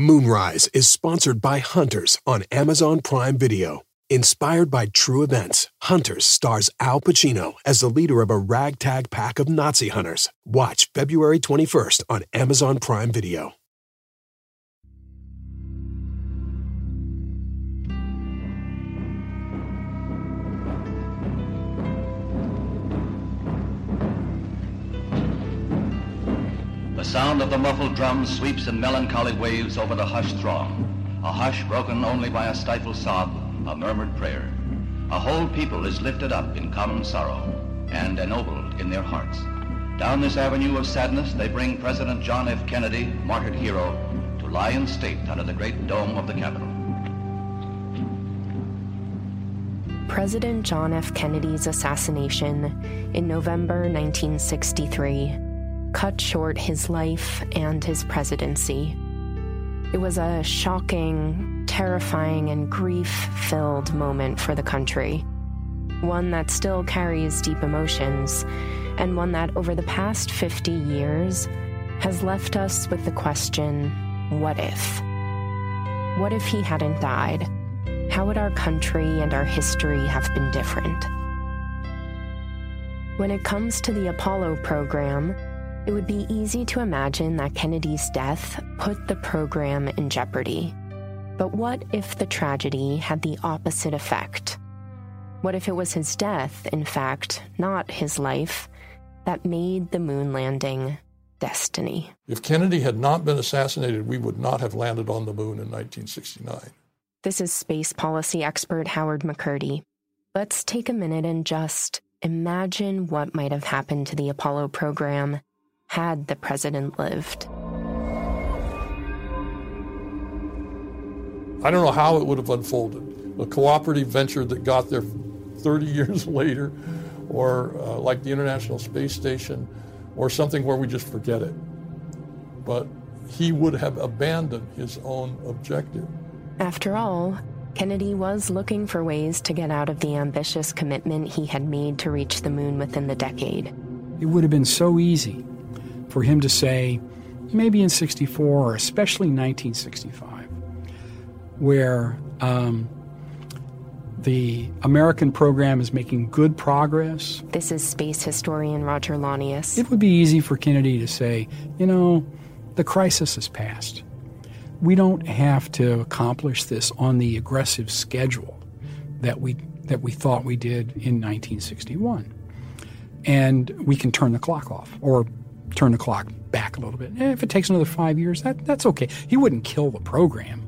Moonrise is sponsored by Hunters on Amazon Prime Video. Inspired by true events, Hunters stars Al Pacino as the leader of a ragtag pack of Nazi hunters. Watch February 21st on Amazon Prime Video. The sound of the muffled drums sweeps in melancholy waves over the hushed throng. A hush broken only by a stifled sob, a murmured prayer. A whole people is lifted up in common sorrow and ennobled in their hearts. Down this avenue of sadness, they bring President John F. Kennedy, martyred hero, to lie in state under the great dome of the Capitol. President John F. Kennedy's assassination in November 1963 cut short his life and his presidency. It was a shocking, terrifying, and grief filled moment for the country. One that still carries deep emotions, and one that over the past 50 years has left us with the question what if? What if he hadn't died? How would our country and our history have been different? When it comes to the Apollo program, it would be easy to imagine that Kennedy's death put the program in jeopardy. But what if the tragedy had the opposite effect? What if it was his death, in fact, not his life, that made the moon landing destiny? If Kennedy had not been assassinated, we would not have landed on the moon in 1969. This is space policy expert Howard McCurdy. Let's take a minute and just imagine what might have happened to the Apollo program had the president lived. I don't know how it would have unfolded. A cooperative venture that got there 30 years later, or uh, like the International Space Station, or something where we just forget it. But he would have abandoned his own objective. After all, Kennedy was looking for ways to get out of the ambitious commitment he had made to reach the moon within the decade. It would have been so easy for him to say, maybe in 64 or especially 1965, where um, the American program is making good progress. This is space historian Roger Launius. It would be easy for Kennedy to say, you know, the crisis has passed. We don't have to accomplish this on the aggressive schedule that we that we thought we did in 1961. And we can turn the clock off or turn the clock back a little bit. Eh, if it takes another five years, that, that's okay. He wouldn't kill the program,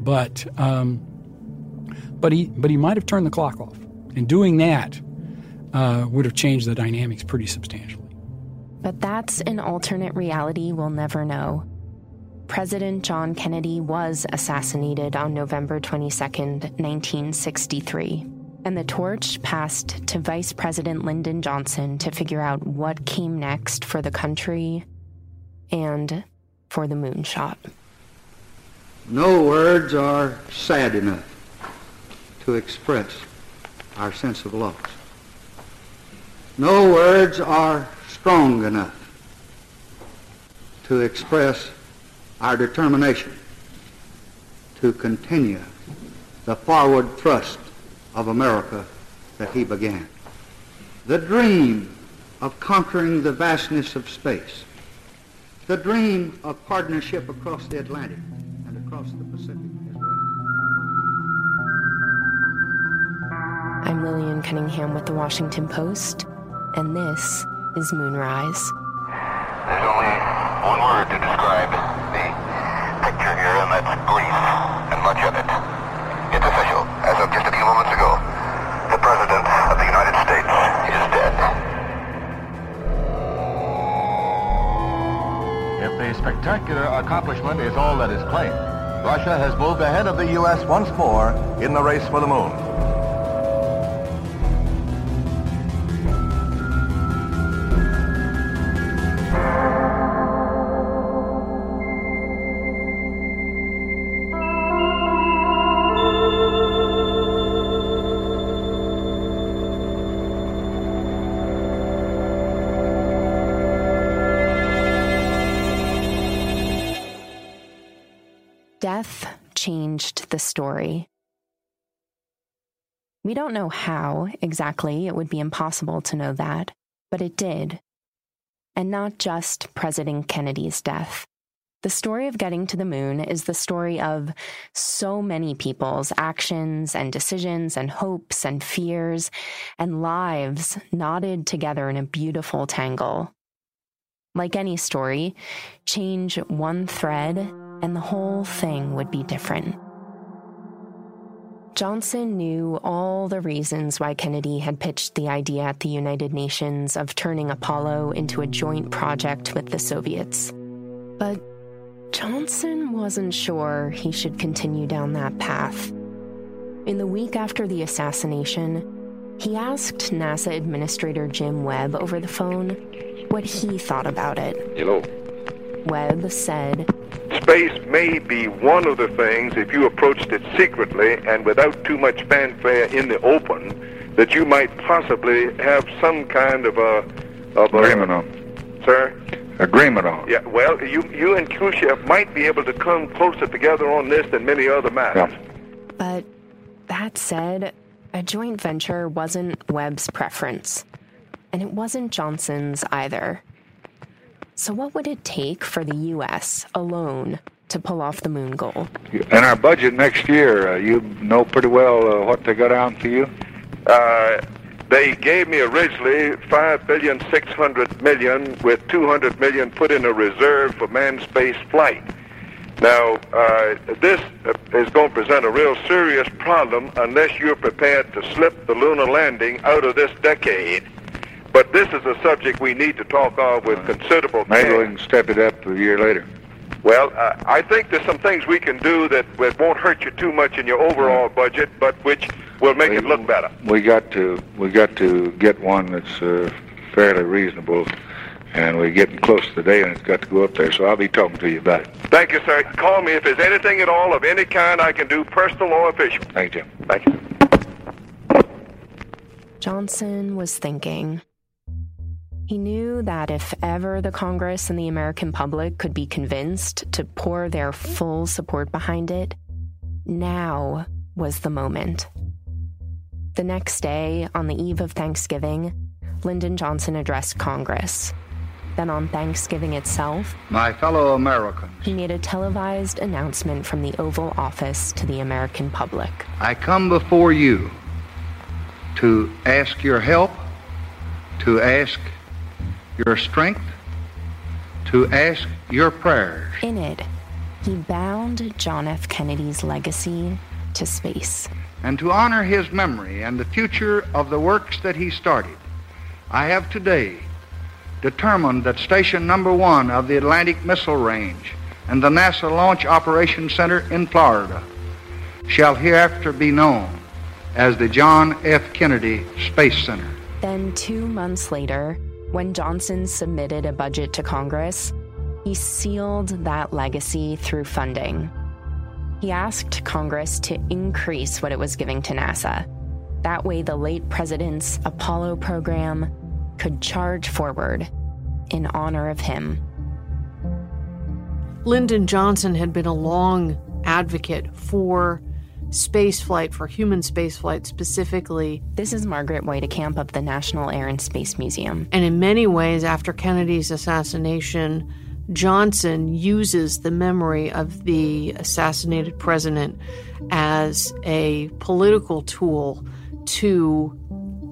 but um, but he but he might have turned the clock off. And doing that uh, would have changed the dynamics pretty substantially. But that's an alternate reality we'll never know. President John Kennedy was assassinated on November 22, 1963 and the torch passed to Vice President Lyndon Johnson to figure out what came next for the country and for the moonshot. No words are sad enough to express our sense of loss. No words are strong enough to express our determination to continue the forward thrust of America that he began. The dream of conquering the vastness of space. The dream of partnership across the Atlantic and across the Pacific as well. I'm Lillian Cunningham with the Washington Post, and this is Moonrise. There's only one word to describe the spectacular accomplishment is all that is claimed, Russia has moved ahead of the U.S. once more in the race for the moon. We don't know how exactly, it would be impossible to know that, but it did. And not just President Kennedy's death. The story of getting to the moon is the story of so many people's actions and decisions and hopes and fears and lives knotted together in a beautiful tangle. Like any story, change one thread and the whole thing would be different. Johnson knew all the reasons why Kennedy had pitched the idea at the United Nations of turning Apollo into a joint project with the Soviets. But Johnson wasn't sure he should continue down that path. In the week after the assassination, he asked NASA Administrator Jim Webb over the phone what he thought about it. Hello. Webb said, Space may be one of the things, if you approached it secretly and without too much fanfare in the open, that you might possibly have some kind of a. Of Agreement on. Sir? Agreement on. Yeah, well, you, you and Khrushchev might be able to come closer together on this than many other matters. Yeah. but that said, a joint venture wasn't Webb's preference. And it wasn't Johnson's either. So, what would it take for the U.S. alone to pull off the moon goal? In our budget next year, uh, you know pretty well uh, what they got down for you. Uh, they gave me originally five billion six hundred million, with two hundred million put in a reserve for manned space flight. Now, uh, this uh, is going to present a real serious problem unless you're prepared to slip the lunar landing out of this decade. But this is a subject we need to talk of with considerable Maybe care. we can step it up a year later. Well, uh, I think there's some things we can do that, that won't hurt you too much in your overall budget, but which will make it look better. We got to we got to get one that's uh, fairly reasonable, and we're getting close to the day, and it's got to go up there. So I'll be talking to you about it. Thank you, sir. Call me if there's anything at all of any kind I can do, personal or official. Thank you. Thank you. Johnson was thinking. He knew that if ever the Congress and the American public could be convinced to pour their full support behind it, now was the moment. The next day, on the eve of Thanksgiving, Lyndon Johnson addressed Congress. Then on Thanksgiving itself, My fellow Americans, he made a televised announcement from the Oval Office to the American public. I come before you to ask your help, to ask your strength, to ask your prayers. In it, he bound John F. Kennedy's legacy to space. and to honor his memory and the future of the works that he started, I have today determined that Station Number One of the Atlantic Missile Range and the NASA Launch Operations Center in Florida shall hereafter be known as the John F. Kennedy Space Center. Then, two months later, when Johnson submitted a budget to Congress, he sealed that legacy through funding. He asked Congress to increase what it was giving to NASA. That way, the late president's Apollo program could charge forward in honor of him. Lyndon Johnson had been a long advocate for spaceflight, for human spaceflight specifically. This is Margaret Weitekamp of the National Air and Space Museum. And in many ways, after Kennedy's assassination, Johnson uses the memory of the assassinated president as a political tool to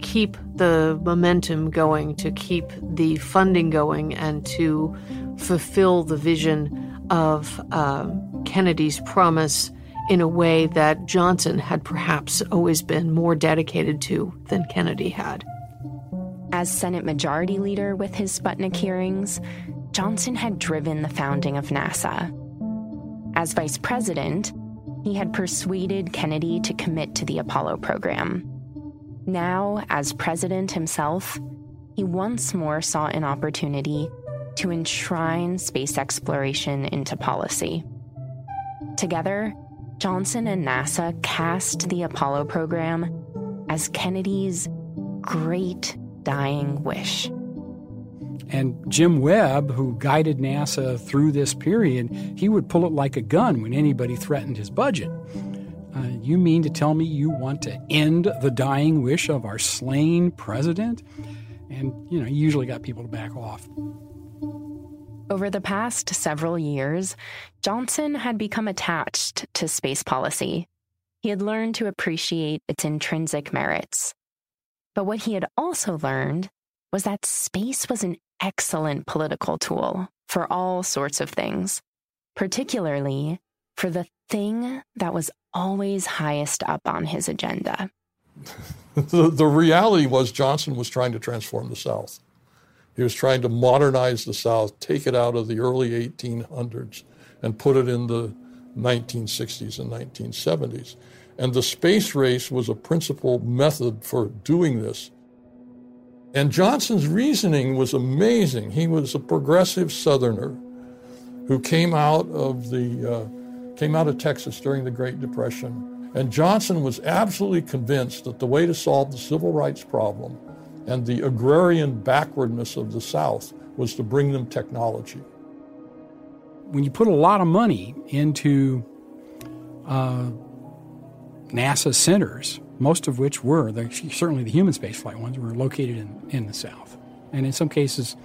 keep the momentum going, to keep the funding going, and to fulfill the vision of um, Kennedy's promise in a way that Johnson had perhaps always been more dedicated to than Kennedy had. As Senate Majority Leader with his Sputnik hearings, Johnson had driven the founding of NASA. As Vice President, he had persuaded Kennedy to commit to the Apollo program. Now, as President himself, he once more saw an opportunity to enshrine space exploration into policy. Together, Johnson and NASA cast the Apollo program as Kennedy's great dying wish. And Jim Webb, who guided NASA through this period, he would pull it like a gun when anybody threatened his budget. Uh, you mean to tell me you want to end the dying wish of our slain president? And, you know, he usually got people to back off. Over the past several years, Johnson had become attached to space policy. He had learned to appreciate its intrinsic merits. But what he had also learned was that space was an excellent political tool for all sorts of things, particularly for the thing that was always highest up on his agenda. the, the reality was Johnson was trying to transform the South. He was trying to modernize the South, take it out of the early 1800s and put it in the 1960s and 1970s. And the space race was a principal method for doing this. And Johnson's reasoning was amazing. He was a progressive Southerner who came out of the uh, came out of Texas during the Great Depression. And Johnson was absolutely convinced that the way to solve the civil rights problem and the agrarian backwardness of the South was to bring them technology. When you put a lot of money into uh, NASA centers, most of which were, the, certainly the human spaceflight ones, were located in, in the South. And in some cases,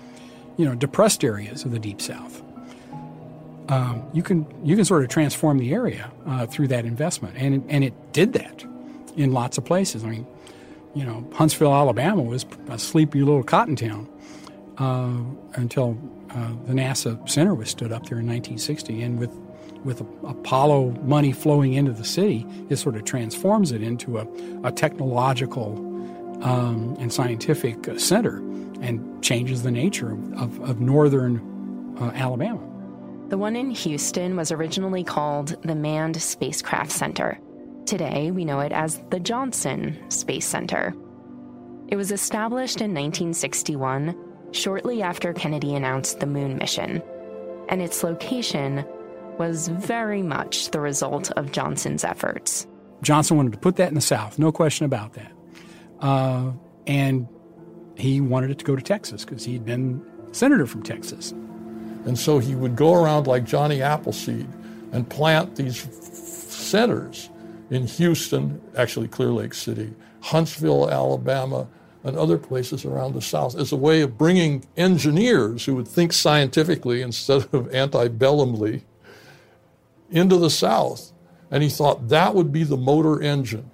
you know, depressed areas of the Deep South. Um, you can you can sort of transform the area uh, through that investment, and and it did that in lots of places. I mean, you know, Huntsville, Alabama was a sleepy little cotton town uh, until uh, the NASA Center was stood up there in 1960. And with, with Apollo money flowing into the city, it sort of transforms it into a, a technological um, and scientific center and changes the nature of, of, northern uh, Alabama. The one in Houston was originally called the Manned Spacecraft Center. Today, we know it as the Johnson Space Center. It was established in 1961, shortly after Kennedy announced the moon mission, and its location was very much the result of Johnson's efforts. Johnson wanted to put that in the South, no question about that. Uh, and he wanted it to go to Texas because he'd been senator from Texas. And so he would go around like Johnny Appleseed and plant these centers in Houston, actually Clear Lake City, Huntsville, Alabama, and other places around the South as a way of bringing engineers who would think scientifically instead of antebellumly into the South. And he thought that would be the motor engine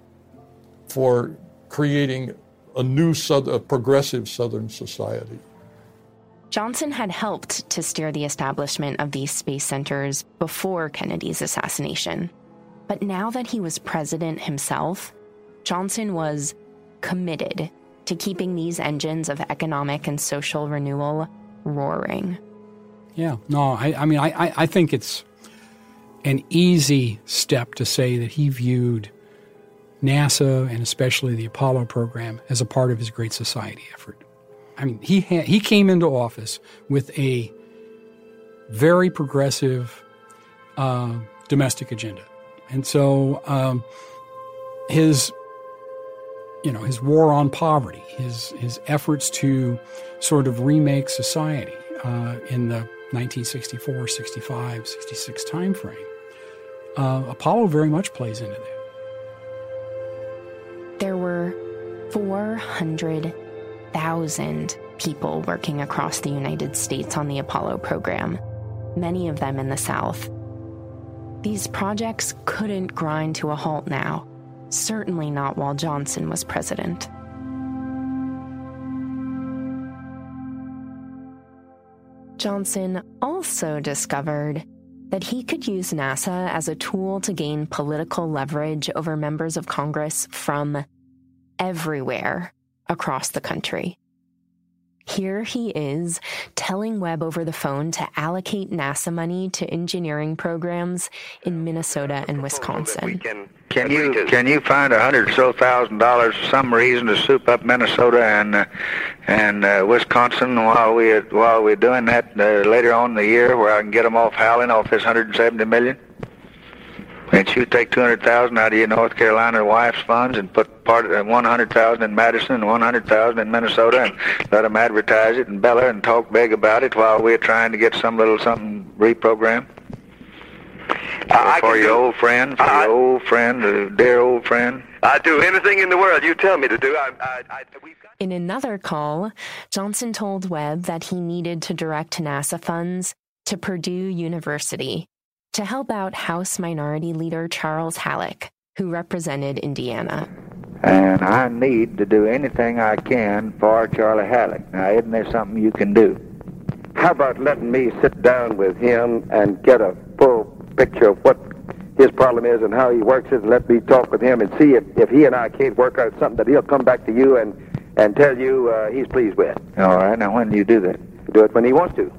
for creating a new a progressive Southern society. Johnson had helped to steer the establishment of these space centers before Kennedy's assassination. But now that he was president himself, Johnson was committed to keeping these engines of economic and social renewal roaring. Yeah, no, I, I mean, I, I think it's an easy step to say that he viewed NASA and especially the Apollo program as a part of his Great Society effort. I mean, he he came into office with a very progressive uh, domestic agenda. And so um, his you know his war on poverty, his his efforts to sort of remake society uh, in the 1964, 65, 66 timeframe. Uh, Apollo very much plays into that. There were 400,000 people working across the United States on the Apollo program, many of them in the South. These projects couldn't grind to a halt now, certainly not while Johnson was president. Johnson also discovered that he could use NASA as a tool to gain political leverage over members of Congress from everywhere across the country. Here he is telling Webb over the phone to allocate NASA money to engineering programs in Minnesota and Wisconsin. Can you can you find a hundred or so thousand dollars for some reason to soup up Minnesota and uh, and uh, Wisconsin while we while we're doing that uh, later on in the year, where I can get them off howling off this hundred and seventy million? Can't you take 200000 out of your North Carolina wife's funds and put part uh, of 100000 in Madison and 100000 in Minnesota and let them advertise it and bella and talk big about it while we're trying to get some little something reprogrammed? I for your do- old friend, for I- your old friend, the dear old friend. I'd do anything in the world you tell me to do. I, I, I, we've got In another call, Johnson told Webb that he needed to direct NASA funds to Purdue University to help out House Minority Leader Charles Halleck, who represented Indiana. And I need to do anything I can for Charlie Halleck. Now, isn't there something you can do? How about letting me sit down with him and get a full picture of what his problem is and how he works it, and let me talk with him and see if, if he and I can't work out something that he'll come back to you and, and tell you uh, he's pleased with. All right. Now, when do you do that? Do it when he wants to.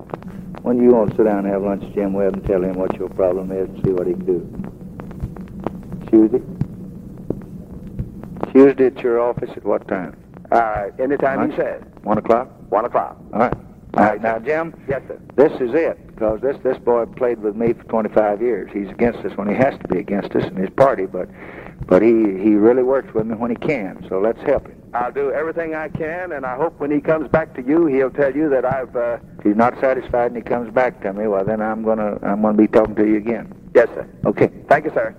When do you want to sit down and have lunch with Jim Webb and tell him what your problem is and see what he can do? Tuesday? Tuesday at your office at what time? Uh, anytime Lunch? he says. One o'clock? One o'clock. All right. All right. Now, Jim, Yes, sir. this is it because this this boy played with me for 25 years. He's against us when he has to be against us in his party, but but he he really works with me when he can. So let's help him. I'll do everything I can, and I hope when he comes back to you, he'll tell you that I've. Uh, If he's not satisfied and he comes back to me, well then I'm gonna I'm gonna be talking to you again. yes, sir. Okay. Thank you, sir.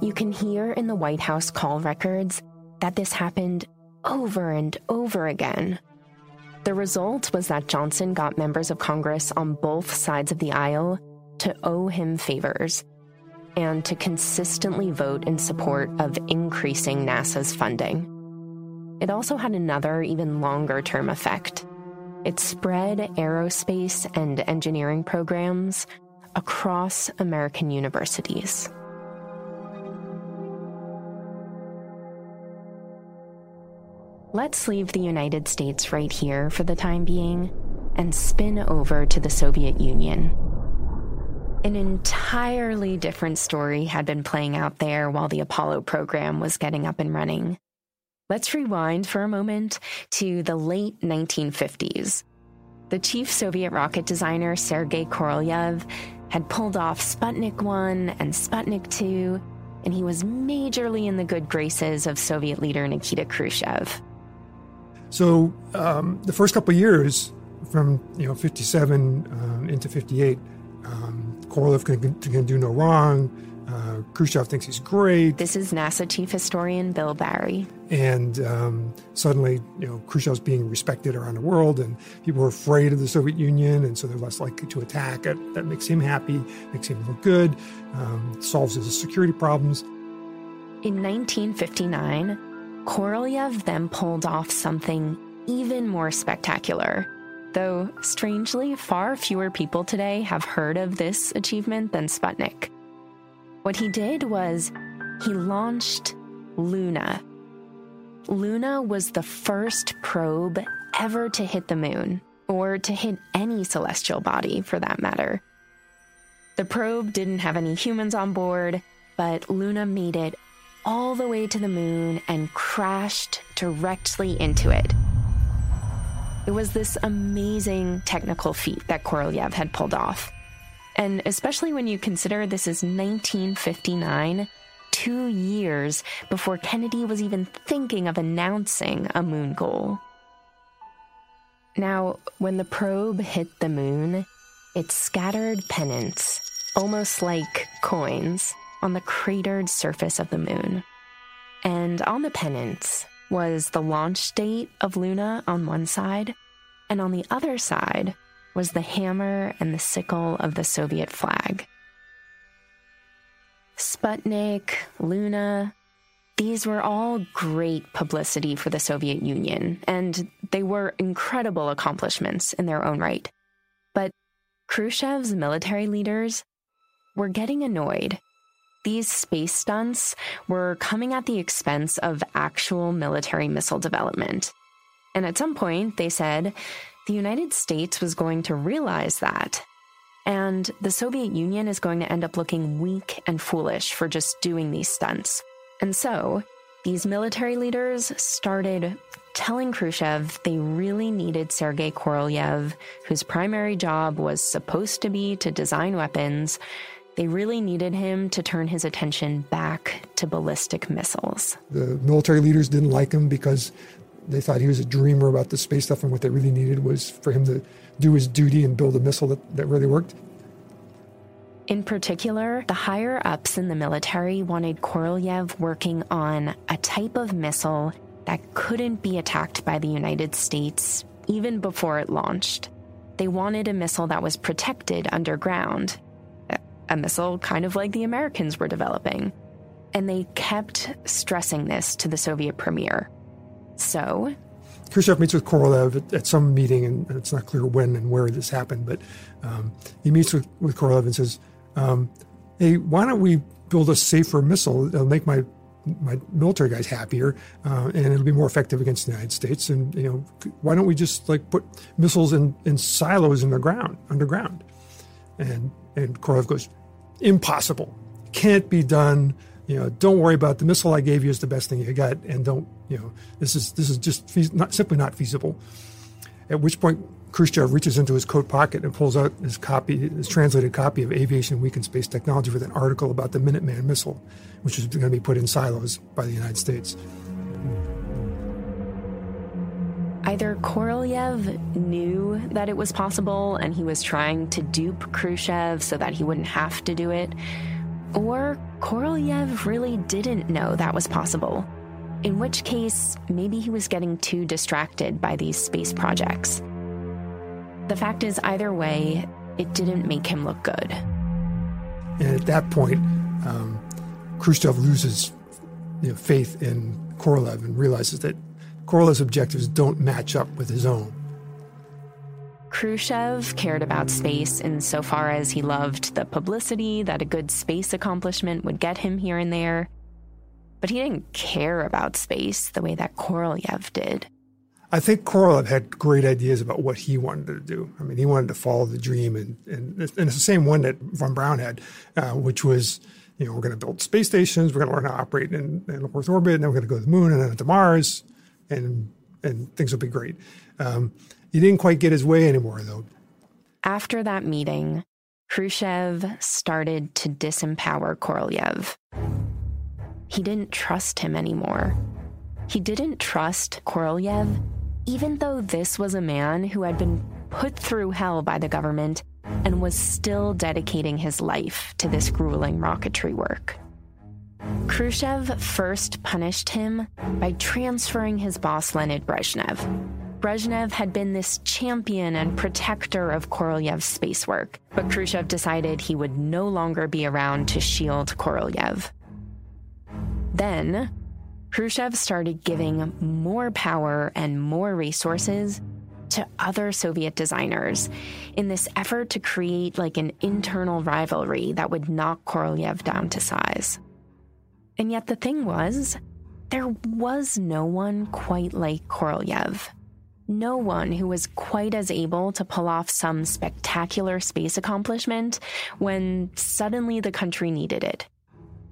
You can hear in the White House call records that this happened over and over again. The result was that Johnson got members of Congress on both sides of the aisle to owe him favors and to consistently vote in support of increasing NASA's funding. It also had another, even longer term effect. It spread aerospace and engineering programs across American universities. Let's leave the United States right here for the time being and spin over to the Soviet Union. An entirely different story had been playing out there while the Apollo program was getting up and running. Let's rewind for a moment to the late 1950s. The chief Soviet rocket designer Sergei Korolev had pulled off Sputnik 1 and Sputnik 2, and he was majorly in the good graces of Soviet leader Nikita Khrushchev. So um, the first couple years, from you know 57 um, into 58, um, Korolev can, can do no wrong. Uh, Khrushchev thinks he's great, This is NASA chief historian Bill Barry. and um, suddenly, you know, Khrushchev's being respected around the world, and people are afraid of the Soviet Union, and so they're less likely to attack it. That makes him happy, makes him look good, um, solves his security problems. In 1959, Korolev then pulled off something even more spectacular. Though, strangely, far fewer people today have heard of this achievement than Sputnik. What he did was he launched Luna. Luna was the first probe ever to hit the moon, or to hit any celestial body for that matter. The probe didn't have any humans on board, but Luna made it all the way to the moon and crashed directly into it. It was this amazing technical feat that Korolev had pulled off. And especially when you consider this is 1959, two years before Kennedy was even thinking of announcing a moon goal. Now, when the probe hit the moon, it scattered pennants, almost like coins, on the cratered surface of the moon. And on the pennants was the launch date of Luna on one side, and on the other side was the hammer and the sickle of the Soviet flag. Sputnik, Luna, these were all great publicity for the Soviet Union, and they were incredible accomplishments in their own right. But Khrushchev's military leaders were getting annoyed. These space stunts were coming at the expense of actual military missile development. And at some point, they said the United States was going to realize that. And the Soviet Union is going to end up looking weak and foolish for just doing these stunts. And so, these military leaders started telling Khrushchev they really needed Sergei Korolev, whose primary job was supposed to be to design weapons, they really needed him to turn his attention back to ballistic missiles. The military leaders didn't like him because they thought he was a dreamer about the space stuff, and what they really needed was for him to do his duty and build a missile that, that really worked. In particular, the higher ups in the military wanted Korolev working on a type of missile that couldn't be attacked by the United States even before it launched. They wanted a missile that was protected underground a missile kind of like the Americans were developing. And they kept stressing this to the Soviet premier. So, Khrushchev meets with Korolev at, at, some meeting, and it's not clear when and where this happened, but um, he meets with, with Korolev and says, um, Hey, why don't we build a safer missile? It'll make my my military guys happier, uh, and it'll be more effective against the United States. And you know, why don't we just like put missiles in, in silos in the ground, underground? And and Korolev goes, impossible, can't be done. You know, don't worry about it. the missile I gave you is the best thing you got, and don't you know this is this is just fe- not simply not feasible. At which point Khrushchev reaches into his coat pocket and pulls out his copy, his translated copy of Aviation Week and Space Technology with an article about the Minuteman missile, which is going to be put in silos by the United States. Either Korolev knew that it was possible and he was trying to dupe Khrushchev so that he wouldn't have to do it, or Korolev really didn't know that was possible. In which case, maybe he was getting too distracted by these space projects. The fact is, either way, it didn't make him look good. And at that point, um, Khrushchev loses you know, faith in Korolev and realizes that Korolev's objectives don't match up with his own. Khrushchev cared about space insofar as he loved the publicity that a good space accomplishment would get him here and there. But he didn't care about space the way that Korolev did. I think Korolev had great ideas about what he wanted to do. I mean, he wanted to follow the dream, and, and, and it's the same one that von Braun had, uh, which was, you know, we're going to build space stations, we're going to learn how to operate in, in Earth orbit, and then we're going to go to the moon and then to Mars and and things will be great. Um, he didn't quite get his way anymore, though. After that meeting, Khrushchev started to disempower Korolev. He didn't trust him anymore. He didn't trust Korolev, even though this was a man who had been put through hell by the government and was still dedicating his life to this grueling rocketry work. Khrushchev first punished him by transferring his boss Leonid Brezhnev. Brezhnev had been this champion and protector of Korolev's space work, but Khrushchev decided he would no longer be around to shield Korolev. Then, Khrushchev started giving more power and more resources to other Soviet designers in this effort to create like an internal rivalry that would knock Korolev down to size. And yet the thing was, there was no one quite like Korolev. No one who was quite as able to pull off some spectacular space accomplishment when suddenly the country needed it.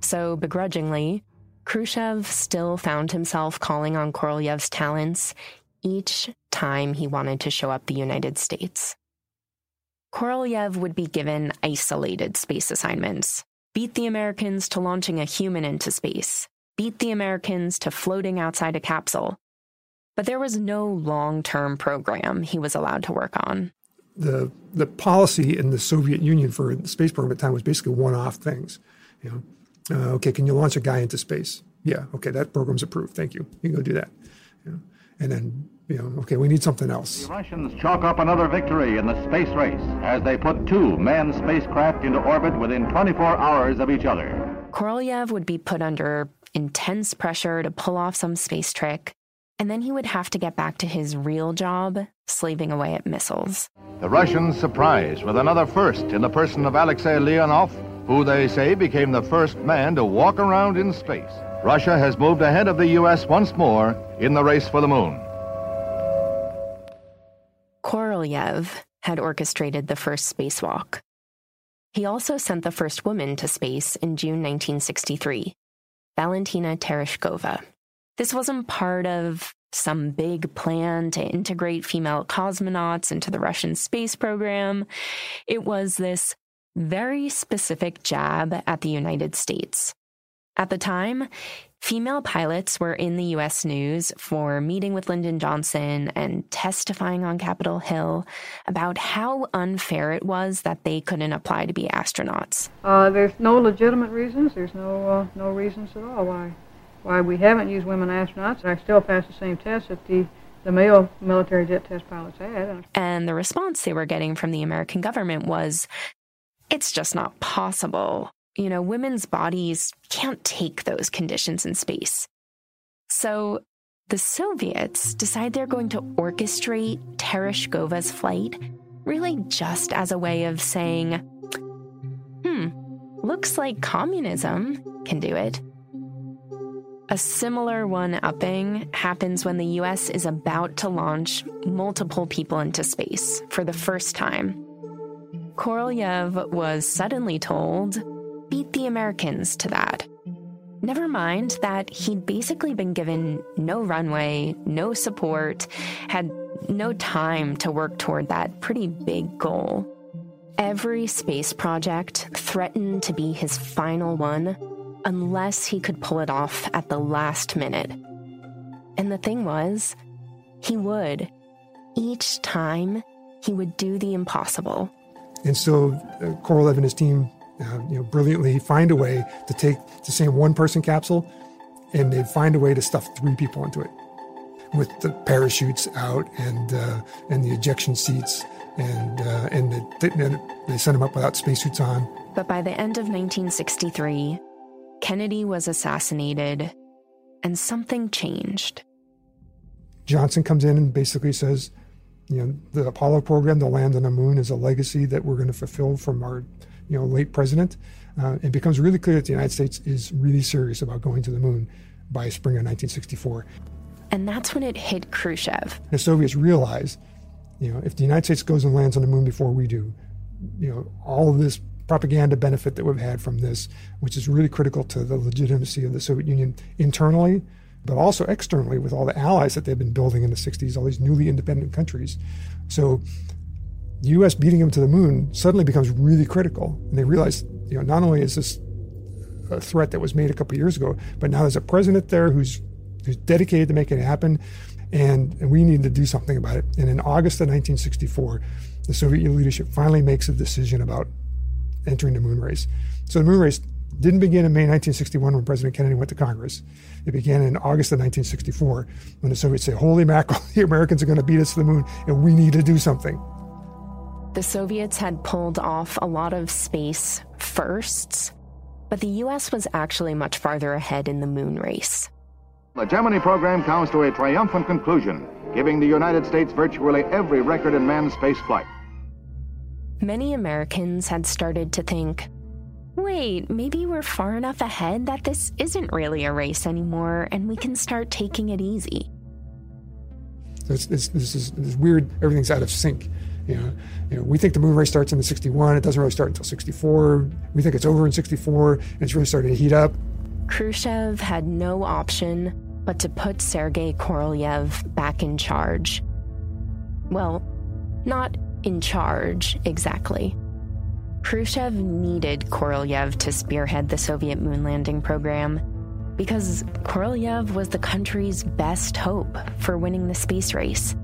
So, begrudgingly, Khrushchev still found himself calling on Korolev's talents each time he wanted to show up the United States. Korolev would be given isolated space assignments, beat the Americans to launching a human into space, beat the Americans to floating outside a capsule. But there was no long term program he was allowed to work on. The, the policy in the Soviet Union for the space program at the time was basically one off things. You know, uh, okay, can you launch a guy into space? Yeah, okay, that program's approved. Thank you. You can go do that. You know, and then you know, okay, we need something else. The Russians chalk up another victory in the space race as they put two manned spacecraft into orbit within 24 hours of each other. Korolev would be put under intense pressure to pull off some space trick, and then he would have to get back to his real job, slaving away at missiles. The Russians surprised with another first in the person of Alexei Leonov, who they say became the first man to walk around in space. Russia has moved ahead of the U.S. once more in the race for the moon. Korolev had orchestrated the first spacewalk. He also sent the first woman to space in June 1963, Valentina Tereshkova. This wasn't part of some big plan to integrate female cosmonauts into the Russian space program. It was this very specific jab at the United States. At the time, female pilots were in the US news for meeting with Lyndon Johnson and testifying on Capitol Hill about how unfair it was that they couldn't apply to be astronauts. Uh, there's no legitimate reasons. There's no uh, no reasons at all why why we haven't used women astronauts. I still pass the same test that the the male military jet test pilots had. And the response they were getting from the American government was, it's just not possible. You know, women's bodies can't take those conditions in space. So the Soviets decide they're going to orchestrate Tereshkova's flight, really just as a way of saying, hmm, looks like communism can do it. A similar one upping happens when the US is about to launch multiple people into space for the first time. Korolev was suddenly told beat the Americans to that. Never mind that he'd basically been given no runway, no support, had no time to work toward that pretty big goal. Every space project threatened to be his final one unless he could pull it off at the last minute. And the thing was, he would. Each time, he would do the impossible. And so uh, Korolev and his team uh, you know, brilliantly find a way to take the same one person capsule and they find a way to stuff three people into it with the parachutes out and uh, and the ejection seats and uh, and the, they sent them up without spacesuits on. But by the end of 1963, Kennedy was assassinated and something changed. Johnson comes in and basically says, you know, the Apollo program, the land on the moon, is a legacy that we're going to fulfill from our you know, late president, uh, it becomes really clear that the United States is really serious about going to the moon by spring of 1964. And that's when it hit Khrushchev. The Soviets realize, you know, if the United States goes and lands on the moon before we do, you know, all of this propaganda benefit that we've had from this, which is really critical to the legitimacy of the Soviet Union internally, but also externally with all the allies that they've been building in the 60s, all these newly independent countries. So the U.S. beating them to the moon suddenly becomes really critical. And they realize, you know, not only is this a threat that was made a couple years ago, but now there's a president there who's who's dedicated to making it happen, and, and we need to do something about it. And in August of 1964, the Soviet leadership finally makes a decision about entering the moon race. So the moon race didn't begin in May 1961 when President Kennedy went to Congress. It began in August of 1964 when the Soviets say, Holy mackerel, the Americans are going to beat us to the moon and we need to do something the Soviets had pulled off a lot of space firsts, but the US was actually much farther ahead in the moon race. The Gemini program comes to a triumphant conclusion, giving the United States virtually every record in manned space flight. Many Americans had started to think, wait, maybe we're far enough ahead that this isn't really a race anymore and we can start taking it easy. This, this, this is this weird, everything's out of sync. You know, you know, we think the moon race starts in the 61. It doesn't really start until 64. We think it's over in 64, and it's really starting to heat up. Khrushchev had no option but to put Sergei Korolev back in charge. Well, not in charge exactly. Khrushchev needed Korolev to spearhead the Soviet moon landing program because Korolev was the country's best hope for winning the space race.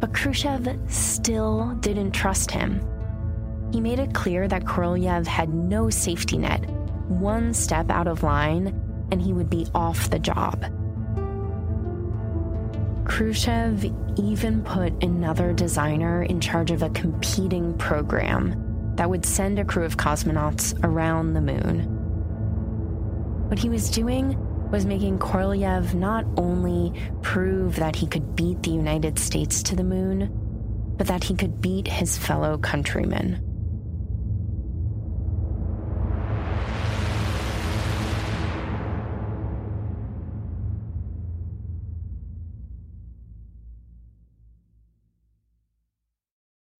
But Khrushchev still didn't trust him. He made it clear that Korolev had no safety net, one step out of line, and he would be off the job. Khrushchev even put another designer in charge of a competing program that would send a crew of cosmonauts around the moon. What he was doing was making Korolev not only prove that he could beat the United States to the moon, but that he could beat his fellow countrymen.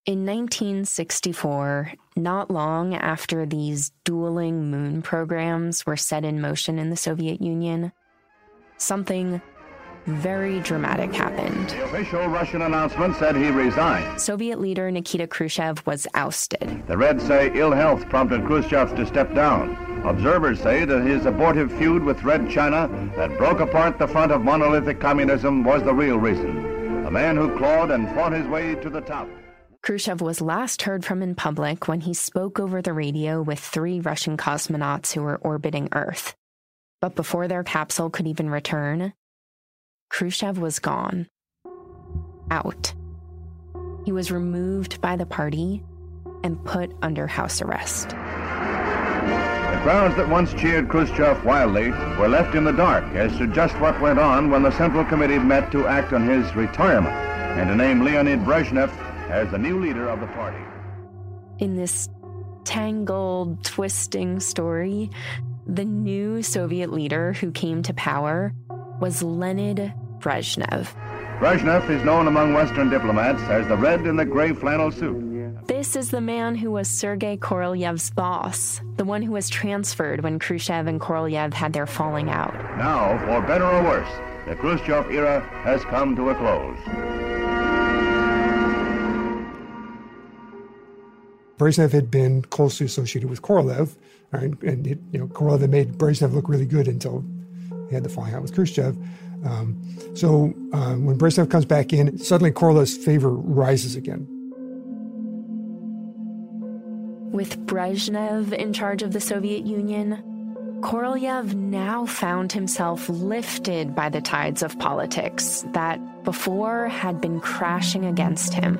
In 1964, not long after these dueling moon programs were set in motion in the Soviet Union, something very dramatic happened. The official Russian announcement said he resigned. Soviet leader Nikita Khrushchev was ousted. The Reds say ill health prompted Khrushchev to step down. Observers say that his abortive feud with Red China that broke apart the front of monolithic communism was the real reason. A man who clawed and fought his way to the top. Khrushchev was last heard from in public when he spoke over the radio with three Russian cosmonauts who were orbiting Earth. But before their capsule could even return, Khrushchev was gone. Out. He was removed by the party and put under house arrest. The crowds that once cheered Khrushchev wildly were left in the dark as to just what went on when the Central Committee met to act on his retirement and to name Leonid Brezhnev as the new leader of the party. In this tangled, twisting story, the new Soviet leader who came to power was Leonid Brezhnev. Brezhnev is known among Western diplomats as the red in the gray flannel suit. This is the man who was Sergei Korolev's boss, the one who was transferred when Khrushchev and Korolev had their falling out. Now, for better or worse, the Khrushchev era has come to a close. Brezhnev had been closely associated with Korolev, and it, you know Korolev had made Brezhnev look really good until he had the falling out with Khrushchev. Um, so um, when Brezhnev comes back in, suddenly Korolev's favor rises again. With Brezhnev in charge of the Soviet Union, Korolev now found himself lifted by the tides of politics that before had been crashing against him.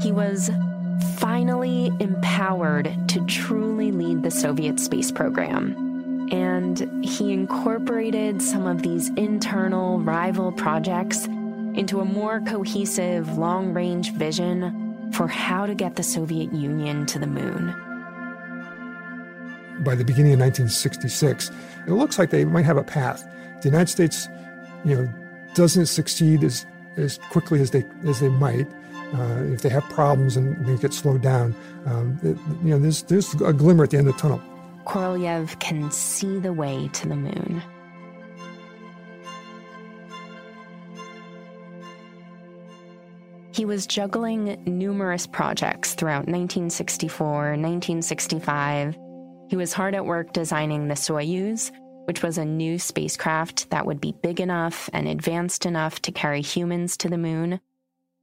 He was finally empowered to truly lead the Soviet space program. And he incorporated some of these internal rival projects into a more cohesive long range vision for how to get the Soviet Union to the moon. By the beginning of 1966, it looks like they might have a path. The United States, you know, doesn't succeed as, as quickly as they as they might. Uh, if they have problems and they get slowed down, um, it, you know, there's there's a glimmer at the end of the tunnel. Korolev can see the way to the moon. He was juggling numerous projects throughout 1964, 1965. He was hard at work designing the Soyuz, which was a new spacecraft that would be big enough and advanced enough to carry humans to the moon.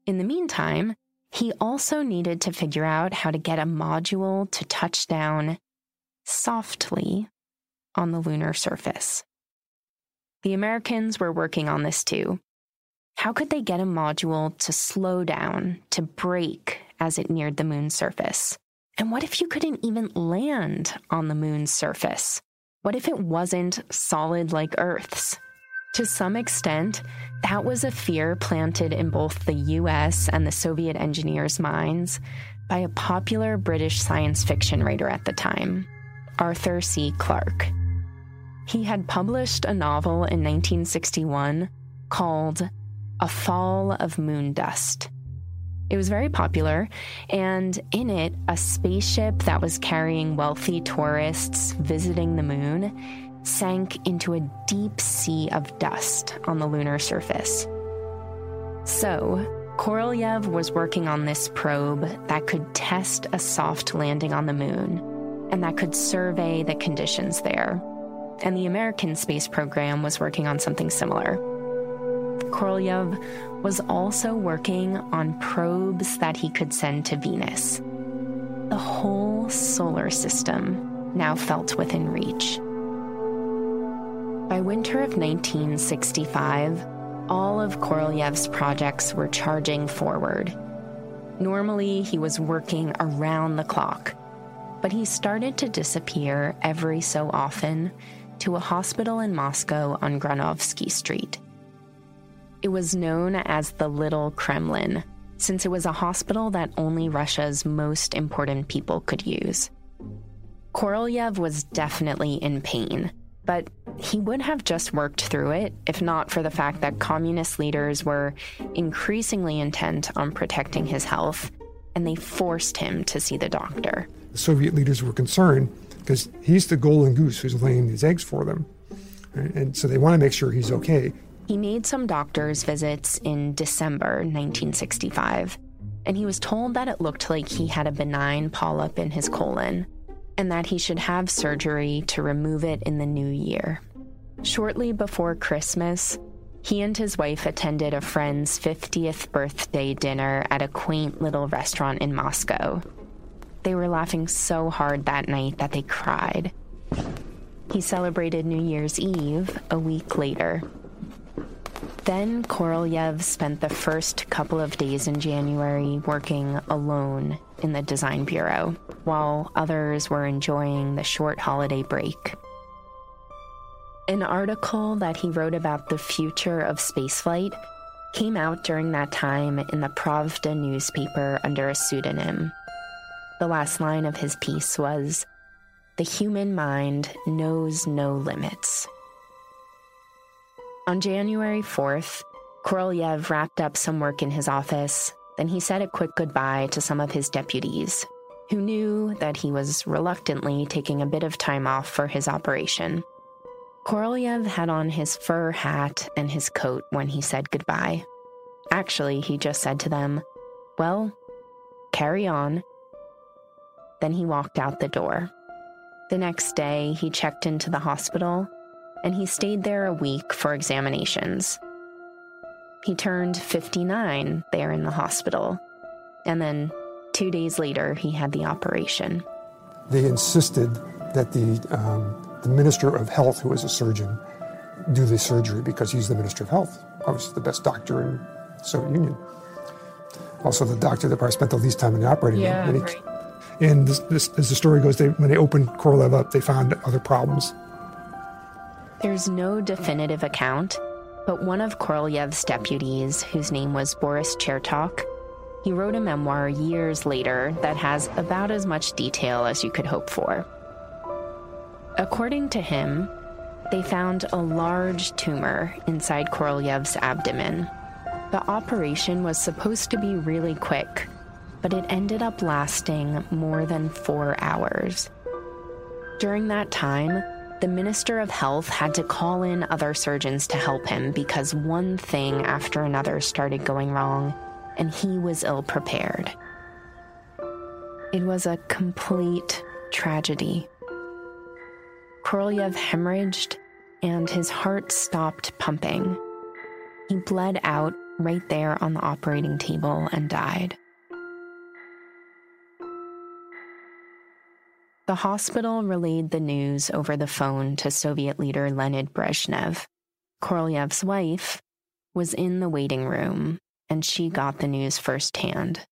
In the meantime, he also needed to figure out how to get a module to touch down softly on the lunar surface. The Americans were working on this too. How could they get a module to slow down, to break as it neared the moon's surface? And what if you couldn't even land on the moon's surface? What if it wasn't solid like Earth's? To some extent, that was a fear planted in both the US and the Soviet engineers' minds by a popular British science fiction writer at the time, Arthur C. Clarke. He had published a novel in 1961 called A Fall of Moondust. It was very popular, and in it, a spaceship that was carrying wealthy tourists visiting the moon sank into a deep sea of dust on the lunar surface. So, Korolev was working on this probe that could test a soft landing on the moon and that could survey the conditions there. And the American space program was working on something similar. Korolev was also working on probes that he could send to Venus. The whole solar system now felt within reach. By winter of 1965, all of Korolev's projects were charging forward. Normally, he was working around the clock, but he started to disappear every so often to a hospital in Moscow on Granovsky Street. It was known as the Little Kremlin, since it was a hospital that only Russia's most important people could use. Korolev was definitely in pain but he would have just worked through it if not for the fact that communist leaders were increasingly intent on protecting his health, and they forced him to see the doctor. The Soviet leaders were concerned because he's the golden goose who's laying these eggs for them. And so they want to make sure he's okay. He made some doctor's visits in December 1965, and he was told that it looked like he had a benign polyp in his colon and that he should have surgery to remove it in the new year. Shortly before Christmas, he and his wife attended a friend's 50th birthday dinner at a quaint little restaurant in Moscow. They were laughing so hard that night that they cried. He celebrated New Year's Eve a week later. Then Korolev spent the first couple of days in January working alone in the design bureau, while others were enjoying the short holiday break. An article that he wrote about the future of spaceflight came out during that time in the Pravda newspaper under a pseudonym. The last line of his piece was The human mind knows no limits. On January 4th, Korolev wrapped up some work in his office. Then he said a quick goodbye to some of his deputies, who knew that he was reluctantly taking a bit of time off for his operation. Korolev had on his fur hat and his coat when he said goodbye. Actually, he just said to them, Well, carry on. Then he walked out the door. The next day, he checked into the hospital and he stayed there a week for examinations. He turned 59 there in the hospital, and then two days later, he had the operation. They insisted that the, um, the Minister of Health, who was a surgeon, do the surgery because he's the Minister of Health, obviously the best doctor in the Soviet Union. Also, the doctor that probably spent the least time in the operating yeah, room. And, right. and this, this, as the story goes, they, when they opened Korolev up, they found other problems. There's no definitive account, but one of Korolev's deputies, whose name was Boris Chertok, he wrote a memoir years later that has about as much detail as you could hope for. According to him, they found a large tumor inside Korolev's abdomen. The operation was supposed to be really quick, but it ended up lasting more than four hours. During that time, the Minister of Health had to call in other surgeons to help him because one thing after another started going wrong, and he was ill prepared. It was a complete tragedy. Korolev hemorrhaged, and his heart stopped pumping. He bled out right there on the operating table and died. The hospital relayed the news over the phone to Soviet leader Leonid Brezhnev. Korolev's wife was in the waiting room, and she got the news firsthand.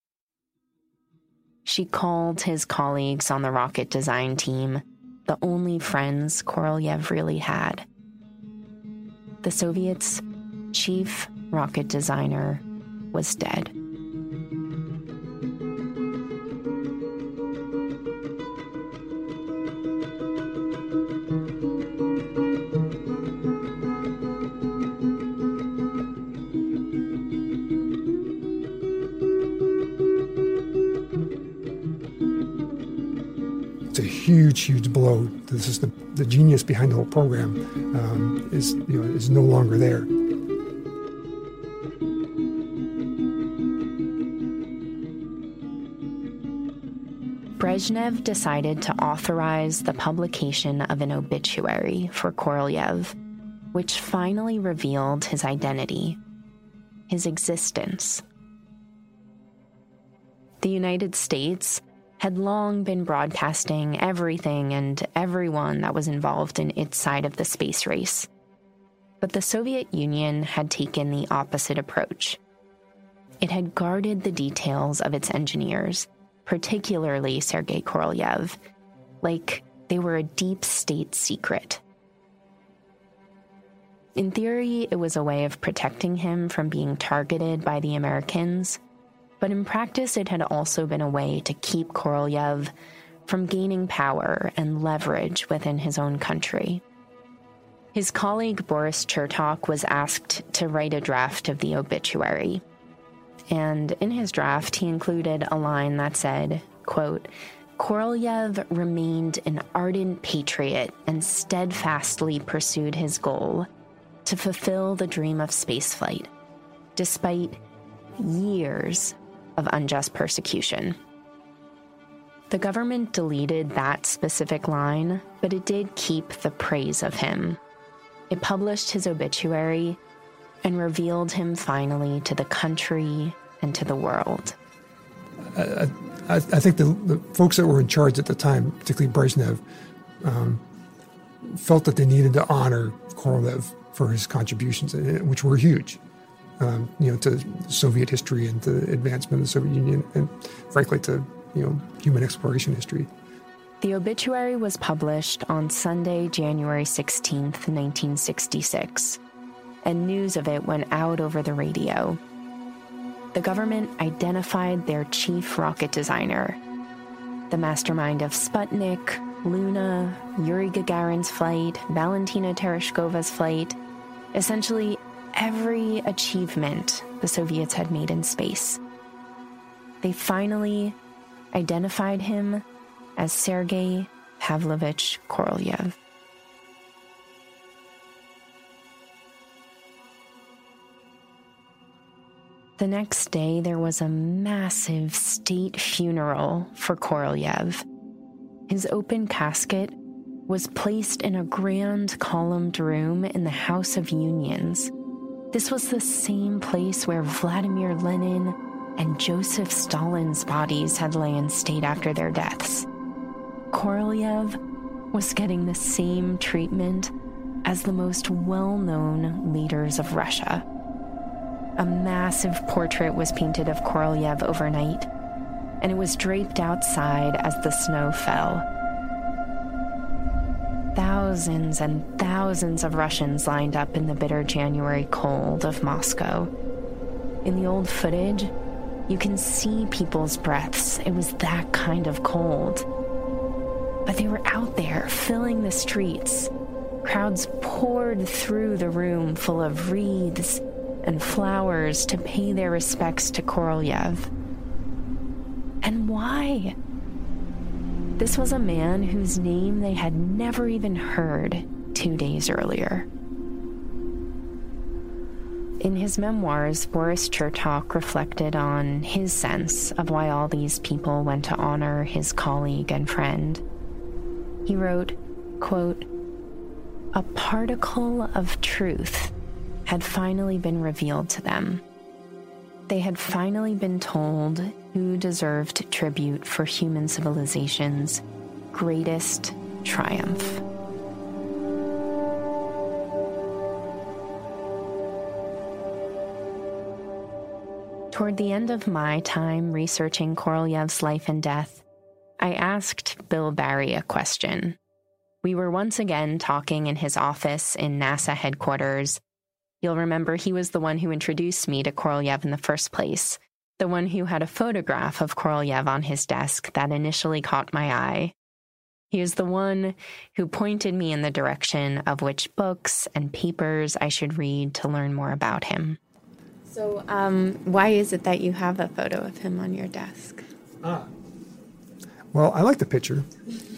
She called his colleagues on the rocket design team, the only friends Korolev really had. The Soviets' chief rocket designer was dead. Huge, blow. This is the, the genius behind the whole program um, is you know is no longer there. Brezhnev decided to authorize the publication of an obituary for Korolev, which finally revealed his identity, his existence. The United States had long been broadcasting everything and everyone that was involved in its side of the space race. But the Soviet Union had taken the opposite approach. It had guarded the details of its engineers particularly Sergei Korolev, like they were a deep state secret. In theory, it was a way of protecting him from being targeted by the Americans, but in practice, it had also been a way to keep Korolev from gaining power and leverage within his own country. His colleague Boris Chertok was asked to write a draft of the obituary, and in his draft, he included a line that said, quote, Korolev remained an ardent patriot and steadfastly pursued his goal to fulfill the dream of spaceflight, despite years of unjust persecution. The government deleted that specific line, but it did keep the praise of him. It published his obituary and revealed him finally to the country and to the world. I, I, I think the, the, folks that were in charge at the time, particularly Brezhnev, um, felt that they needed to honor Korolev for his contributions, which were huge. Um, you know, to Soviet history and the advancement of the Soviet Union, and frankly, to you know, human exploration history. The obituary was published on Sunday, January 16th, 1966, and news of it went out over the radio. The government identified their chief rocket designer, the mastermind of Sputnik, Luna, Yuri Gagarin's flight, Valentina Tereshkova's flight, essentially every achievement the Soviets had made in space. They finally identified him as Sergei Pavlovich Korolev. The next day, there was a massive state funeral for Korolev. His open casket was placed in a grand columned room in the House of Unions. This was the same place where Vladimir Lenin and Joseph Stalin's bodies had lain in state after their deaths. Korolev was getting the same treatment as the most well known leaders of Russia. A massive portrait was painted of Korolev overnight, and it was draped outside as the snow fell. Thousands and thousands of Russians lined up in the bitter January cold of Moscow. In the old footage, you can see people's breaths. It was that kind of cold. But they were out there filling the streets. Crowds poured through the room full of wreaths and flowers to pay their respects to Korolev. And why? This was a man whose name they had never even heard two days earlier. In his memoirs, Boris Chertok reflected on his sense of why all these people went to honor his colleague and friend. He wrote, quote, A particle of truth had finally been revealed to them. They had finally been told who deserved tribute for human civilization's greatest triumph. Toward the end of my time researching Korolev's life and death, I asked Bill Barry a question. We were once again talking in his office in NASA headquarters. You'll remember he was the one who introduced me to Korolev in the first place, the one who had a photograph of Korolev on his desk that initially caught my eye. He is the one who pointed me in the direction of which books and papers I should read to learn more about him. So, um, why is it that you have a photo of him on your desk? Ah. Well, I like the picture.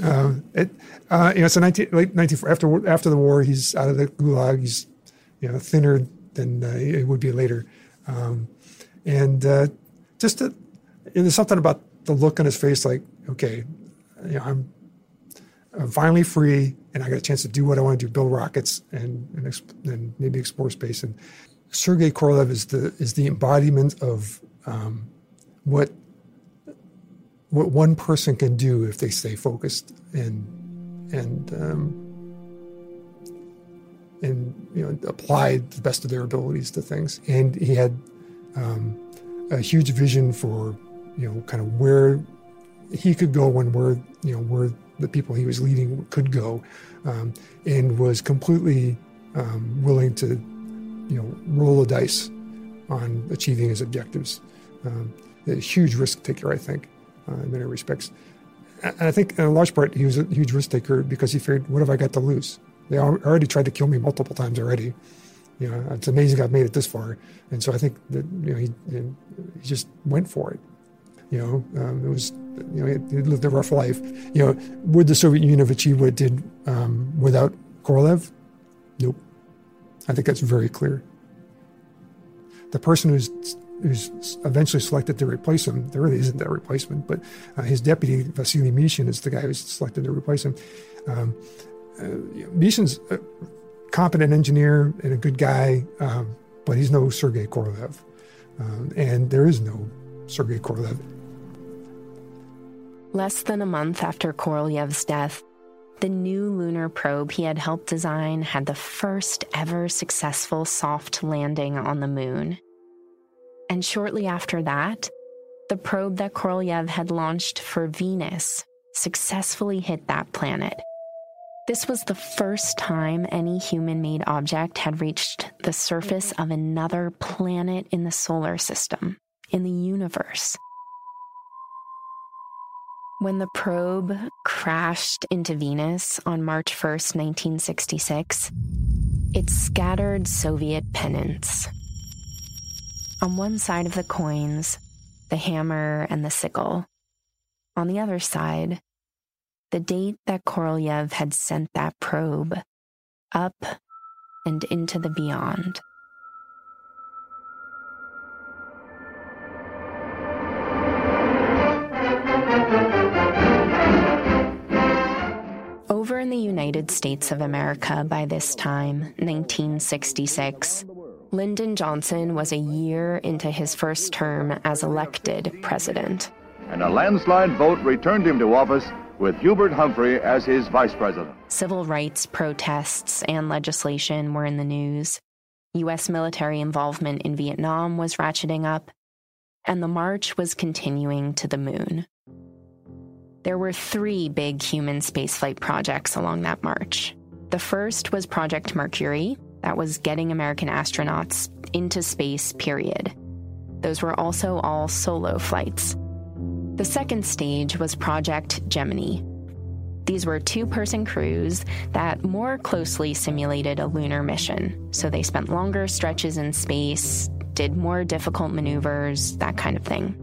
Uh, it, uh, you know, it's a 19, late 19, after, after the war, he's out of the gulag. He's, you know, thinner than uh, it would be later. Um, and uh, just to, there's something about the look on his face like, okay, you know, I'm, I'm finally free and I got a chance to do what I want to do, build rockets and, and, and maybe explore space. And Sergei Korolev is the is the embodiment of um, what what one person can do if they stay focused and and um, and you know apply the best of their abilities to things. And he had um, a huge vision for you know kind of where he could go and where you know where the people he was leading could go, um, and was completely um, willing to you know, roll the dice on achieving his objectives. Um, a huge risk taker, I think, uh, in many respects. And I think, in a large part, he was a huge risk taker because he figured, "What have I got to lose? They already tried to kill me multiple times already. You know, it's amazing I've made it this far." And so I think that you know he, he just went for it. You know, um, it was you know he lived a rough life. You know, would the Soviet Union have achieved what it did um, without Korolev? Nope. I think that's very clear. The person who's who's eventually selected to replace him, there really isn't that replacement, but uh, his deputy Vasily Mishin is the guy who's selected to replace him. Um, uh, Mishin's a competent engineer and a good guy, um, but he's no Sergei Korolev, um, and there is no Sergei Korolev. Less than a month after Korolev's death, the new lunar probe he had helped design had the first ever successful soft landing on the moon. And shortly after that, the probe that Korolev had launched for Venus successfully hit that planet. This was the first time any human made object had reached the surface of another planet in the solar system, in the universe. When the probe crashed into Venus on March 1st, 1966, it scattered Soviet pennants. On one side of the coins, the hammer and the sickle. On the other side, the date that Korolev had sent that probe up and into the beyond. Over in the United States of America by this time, 1966, Lyndon Johnson was a year into his first term as elected president. And a landslide vote returned him to office with Hubert Humphrey as his vice president. Civil rights protests and legislation were in the news. U.S. military involvement in Vietnam was ratcheting up, and the march was continuing to the moon. There were three big human spaceflight projects along that march. The first was Project Mercury, that was getting American astronauts into space, period. Those were also all solo flights. The second stage was Project Gemini. These were two person crews that more closely simulated a lunar mission, so they spent longer stretches in space, did more difficult maneuvers, that kind of thing.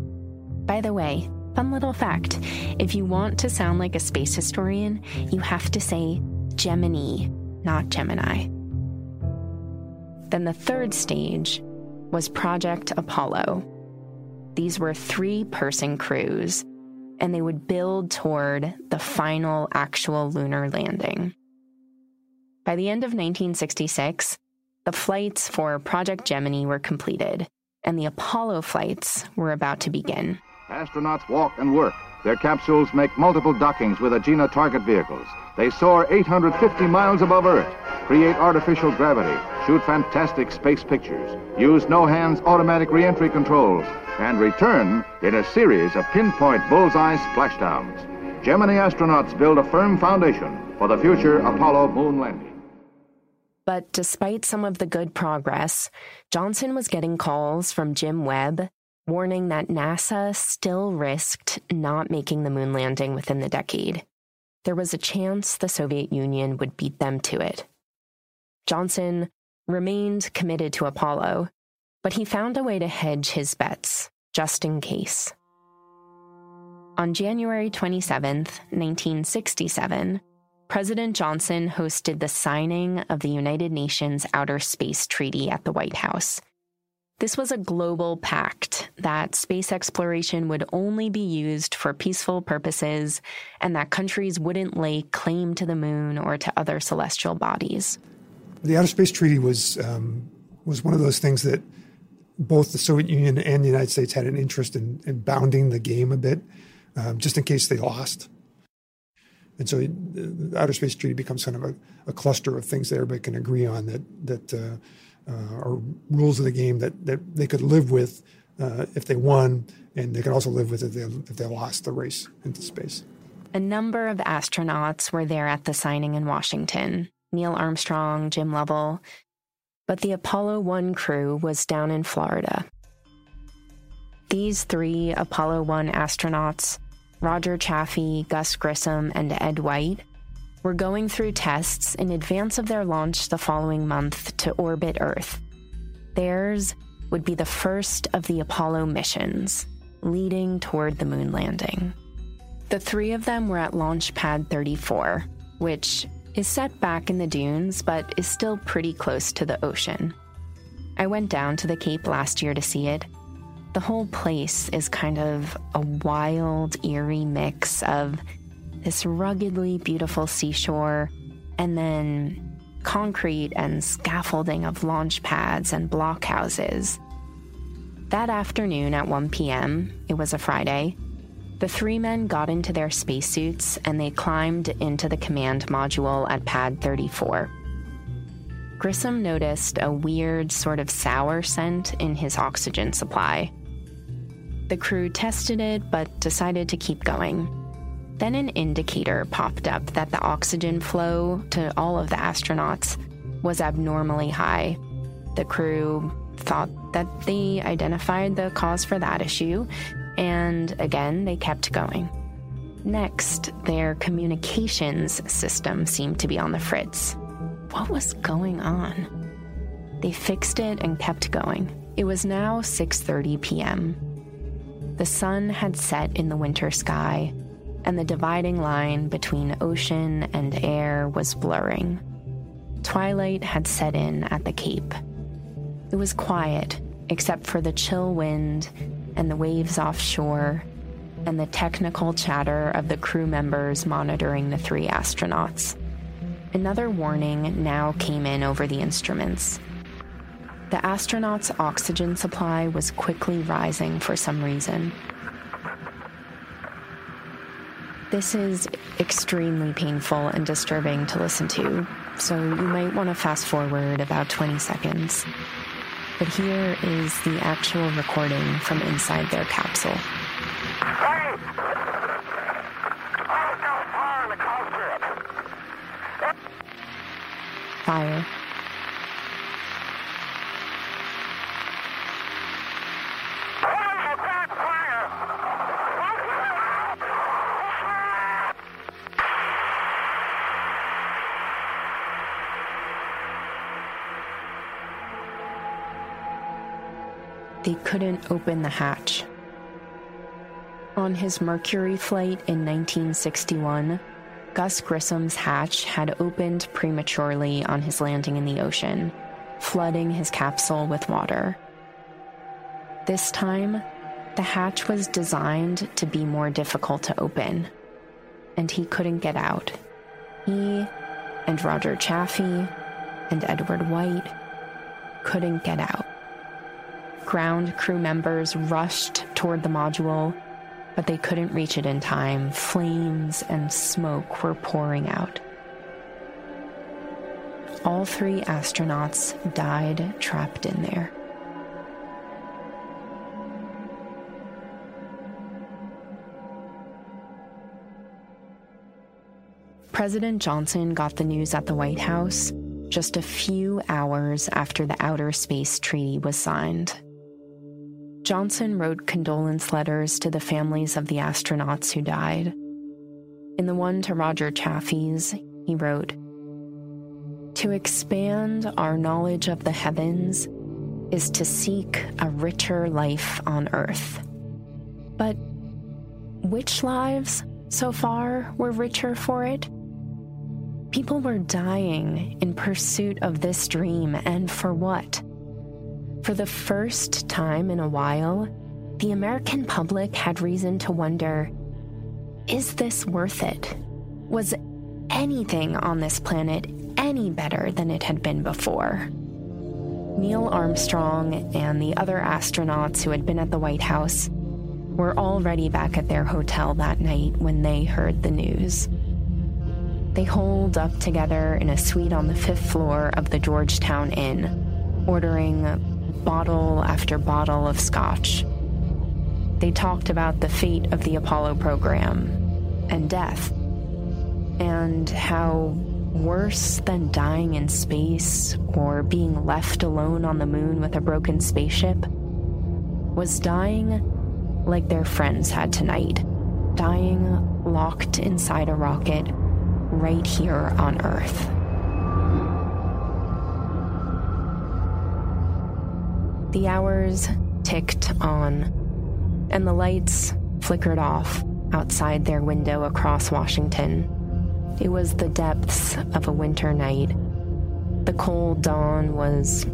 By the way, Fun little fact if you want to sound like a space historian, you have to say Gemini, not Gemini. Then the third stage was Project Apollo. These were three person crews, and they would build toward the final actual lunar landing. By the end of 1966, the flights for Project Gemini were completed, and the Apollo flights were about to begin. Astronauts walk and work. Their capsules make multiple dockings with Agena target vehicles. They soar 850 miles above Earth, create artificial gravity, shoot fantastic space pictures, use no-hands automatic reentry controls, and return in a series of pinpoint bullseye splashdowns. Gemini astronauts build a firm foundation for the future Apollo moon landing. But despite some of the good progress, Johnson was getting calls from Jim Webb warning that NASA still risked not making the moon landing within the decade. There was a chance the Soviet Union would beat them to it. Johnson remained committed to Apollo, but he found a way to hedge his bets, just in case. On January 27, 1967, President Johnson hosted the signing of the United Nations Outer Space Treaty at the White House. This was a global pact that space exploration would only be used for peaceful purposes and that countries wouldn't lay claim to the moon or to other celestial bodies. The Outer Space Treaty was, um, was one of those things that both the Soviet Union and the United States had an interest in, in bounding the game a bit, um, just in case they lost. And so the Outer Space Treaty becomes kind of a, a cluster of things that everybody can agree on that, that uh, uh, or rules of the game that, that they could live with uh, if they won, and they could also live with if they, if they lost the race into space. A number of astronauts were there at the signing in Washington Neil Armstrong, Jim Lovell. But the Apollo 1 crew was down in Florida. These three Apollo 1 astronauts, Roger Chaffee, Gus Grissom, and Ed White, were going through tests in advance of their launch the following month to orbit Earth. Theirs would be the first of the Apollo missions, leading toward the moon landing. The three of them were at Launch Pad 34, which is set back in the dunes but is still pretty close to the ocean. I went down to the Cape last year to see it. The whole place is kind of a wild, eerie mix of this ruggedly beautiful seashore and then concrete and scaffolding of launch pads and blockhouses. That afternoon at 1 p.m., it was a Friday, the three men got into their spacesuits and they climbed into the command module at pad 34. Grissom noticed a weird, sort of sour scent in his oxygen supply. The crew tested it but decided to keep going. Then an indicator popped up that the oxygen flow to all of the astronauts was abnormally high. The crew thought that they identified the cause for that issue and again, they kept going. Next, their communications system seemed to be on the fritz. What was going on? They fixed it and kept going. It was now 6:30 p.m. The sun had set in the winter sky, and the dividing line between ocean and air was blurring. Twilight had set in at the Cape. It was quiet, except for the chill wind and the waves offshore, and the technical chatter of the crew members monitoring the three astronauts. Another warning now came in over the instruments. The astronauts' oxygen supply was quickly rising for some reason. This is extremely painful and disturbing to listen to, so you might want to fast forward about 20 seconds but here is the actual recording from inside their capsule. Fire. They couldn't open the hatch. On his Mercury flight in 1961, Gus Grissom's hatch had opened prematurely on his landing in the ocean, flooding his capsule with water. This time, the hatch was designed to be more difficult to open, and he couldn't get out. He and Roger Chaffee and Edward White couldn't get out. Ground crew members rushed toward the module, but they couldn't reach it in time. Flames and smoke were pouring out. All three astronauts died trapped in there. President Johnson got the news at the White House just a few hours after the Outer Space Treaty was signed. Johnson wrote condolence letters to the families of the astronauts who died. In the one to Roger Chaffee's, he wrote To expand our knowledge of the heavens is to seek a richer life on earth. But which lives so far were richer for it? People were dying in pursuit of this dream, and for what? For the first time in a while, the American public had reason to wonder is this worth it? Was anything on this planet any better than it had been before? Neil Armstrong and the other astronauts who had been at the White House were already back at their hotel that night when they heard the news. They holed up together in a suite on the fifth floor of the Georgetown Inn, ordering bottle after bottle of scotch. They talked about the fate of the Apollo program and death, and how worse than dying in space or being left alone on the moon with a broken spaceship was dying like their friends had tonight, dying locked inside a rocket right here on Earth. The hours ticked on. and the lights flickered off outside their window across Washington. It was the depths of a winter night. The cold dawn was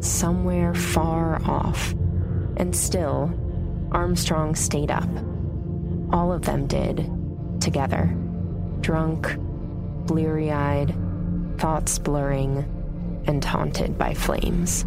somewhere far off, and still, Armstrong stayed up. All of them did, together, drunk, bleary eyed, thoughts blurring, and haunted by flames.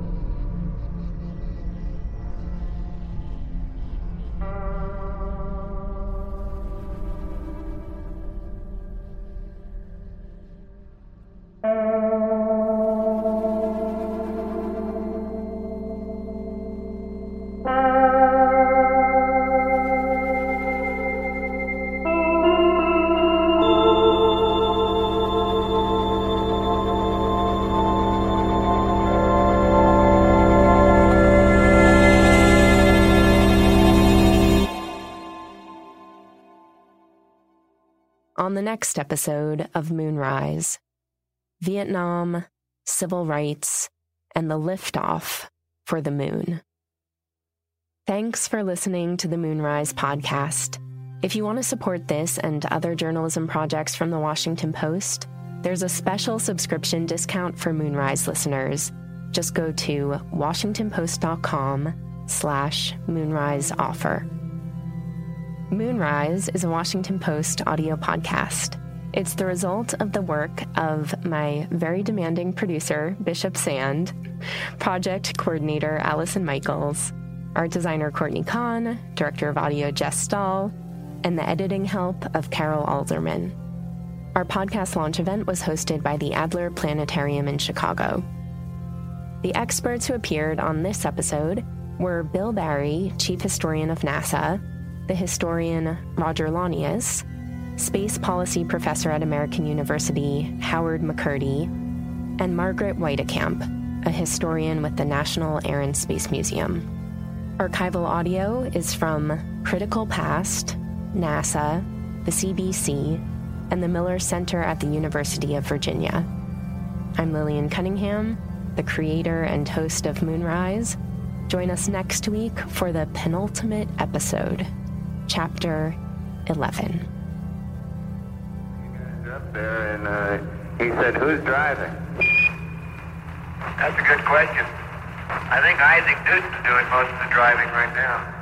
Next episode of Moonrise Vietnam, civil rights, and the liftoff for the moon. Thanks for listening to the Moonrise podcast. If you want to support this and other journalism projects from the Washington Post, there's a special subscription discount for Moonrise listeners. Just go to washingtonpost.com slash moonrise offer. Moonrise is a Washington Post audio podcast. It's the result of the work of my very demanding producer, Bishop Sand, project coordinator, Allison Michaels, art designer, Courtney Kahn, director of audio, Jess Stahl, and the editing help of Carol Alderman. Our podcast launch event was hosted by the Adler Planetarium in Chicago. The experts who appeared on this episode were Bill Barry, Chief Historian of NASA, the historian Roger Launius, space policy professor at American University Howard McCurdy, and Margaret Weitekamp, a historian with the National Air and Space Museum. Archival audio is from CriticalPast, NASA, the CBC, and the Miller Center at the University of Virginia. I'm Lillian Cunningham, the creator and host of Moonrise. Join us next week for the penultimate episode. Chapter 11. Up there, and uh, he said, Who's driving? That's a good question. I think Isaac Newton's doing most of the driving right now.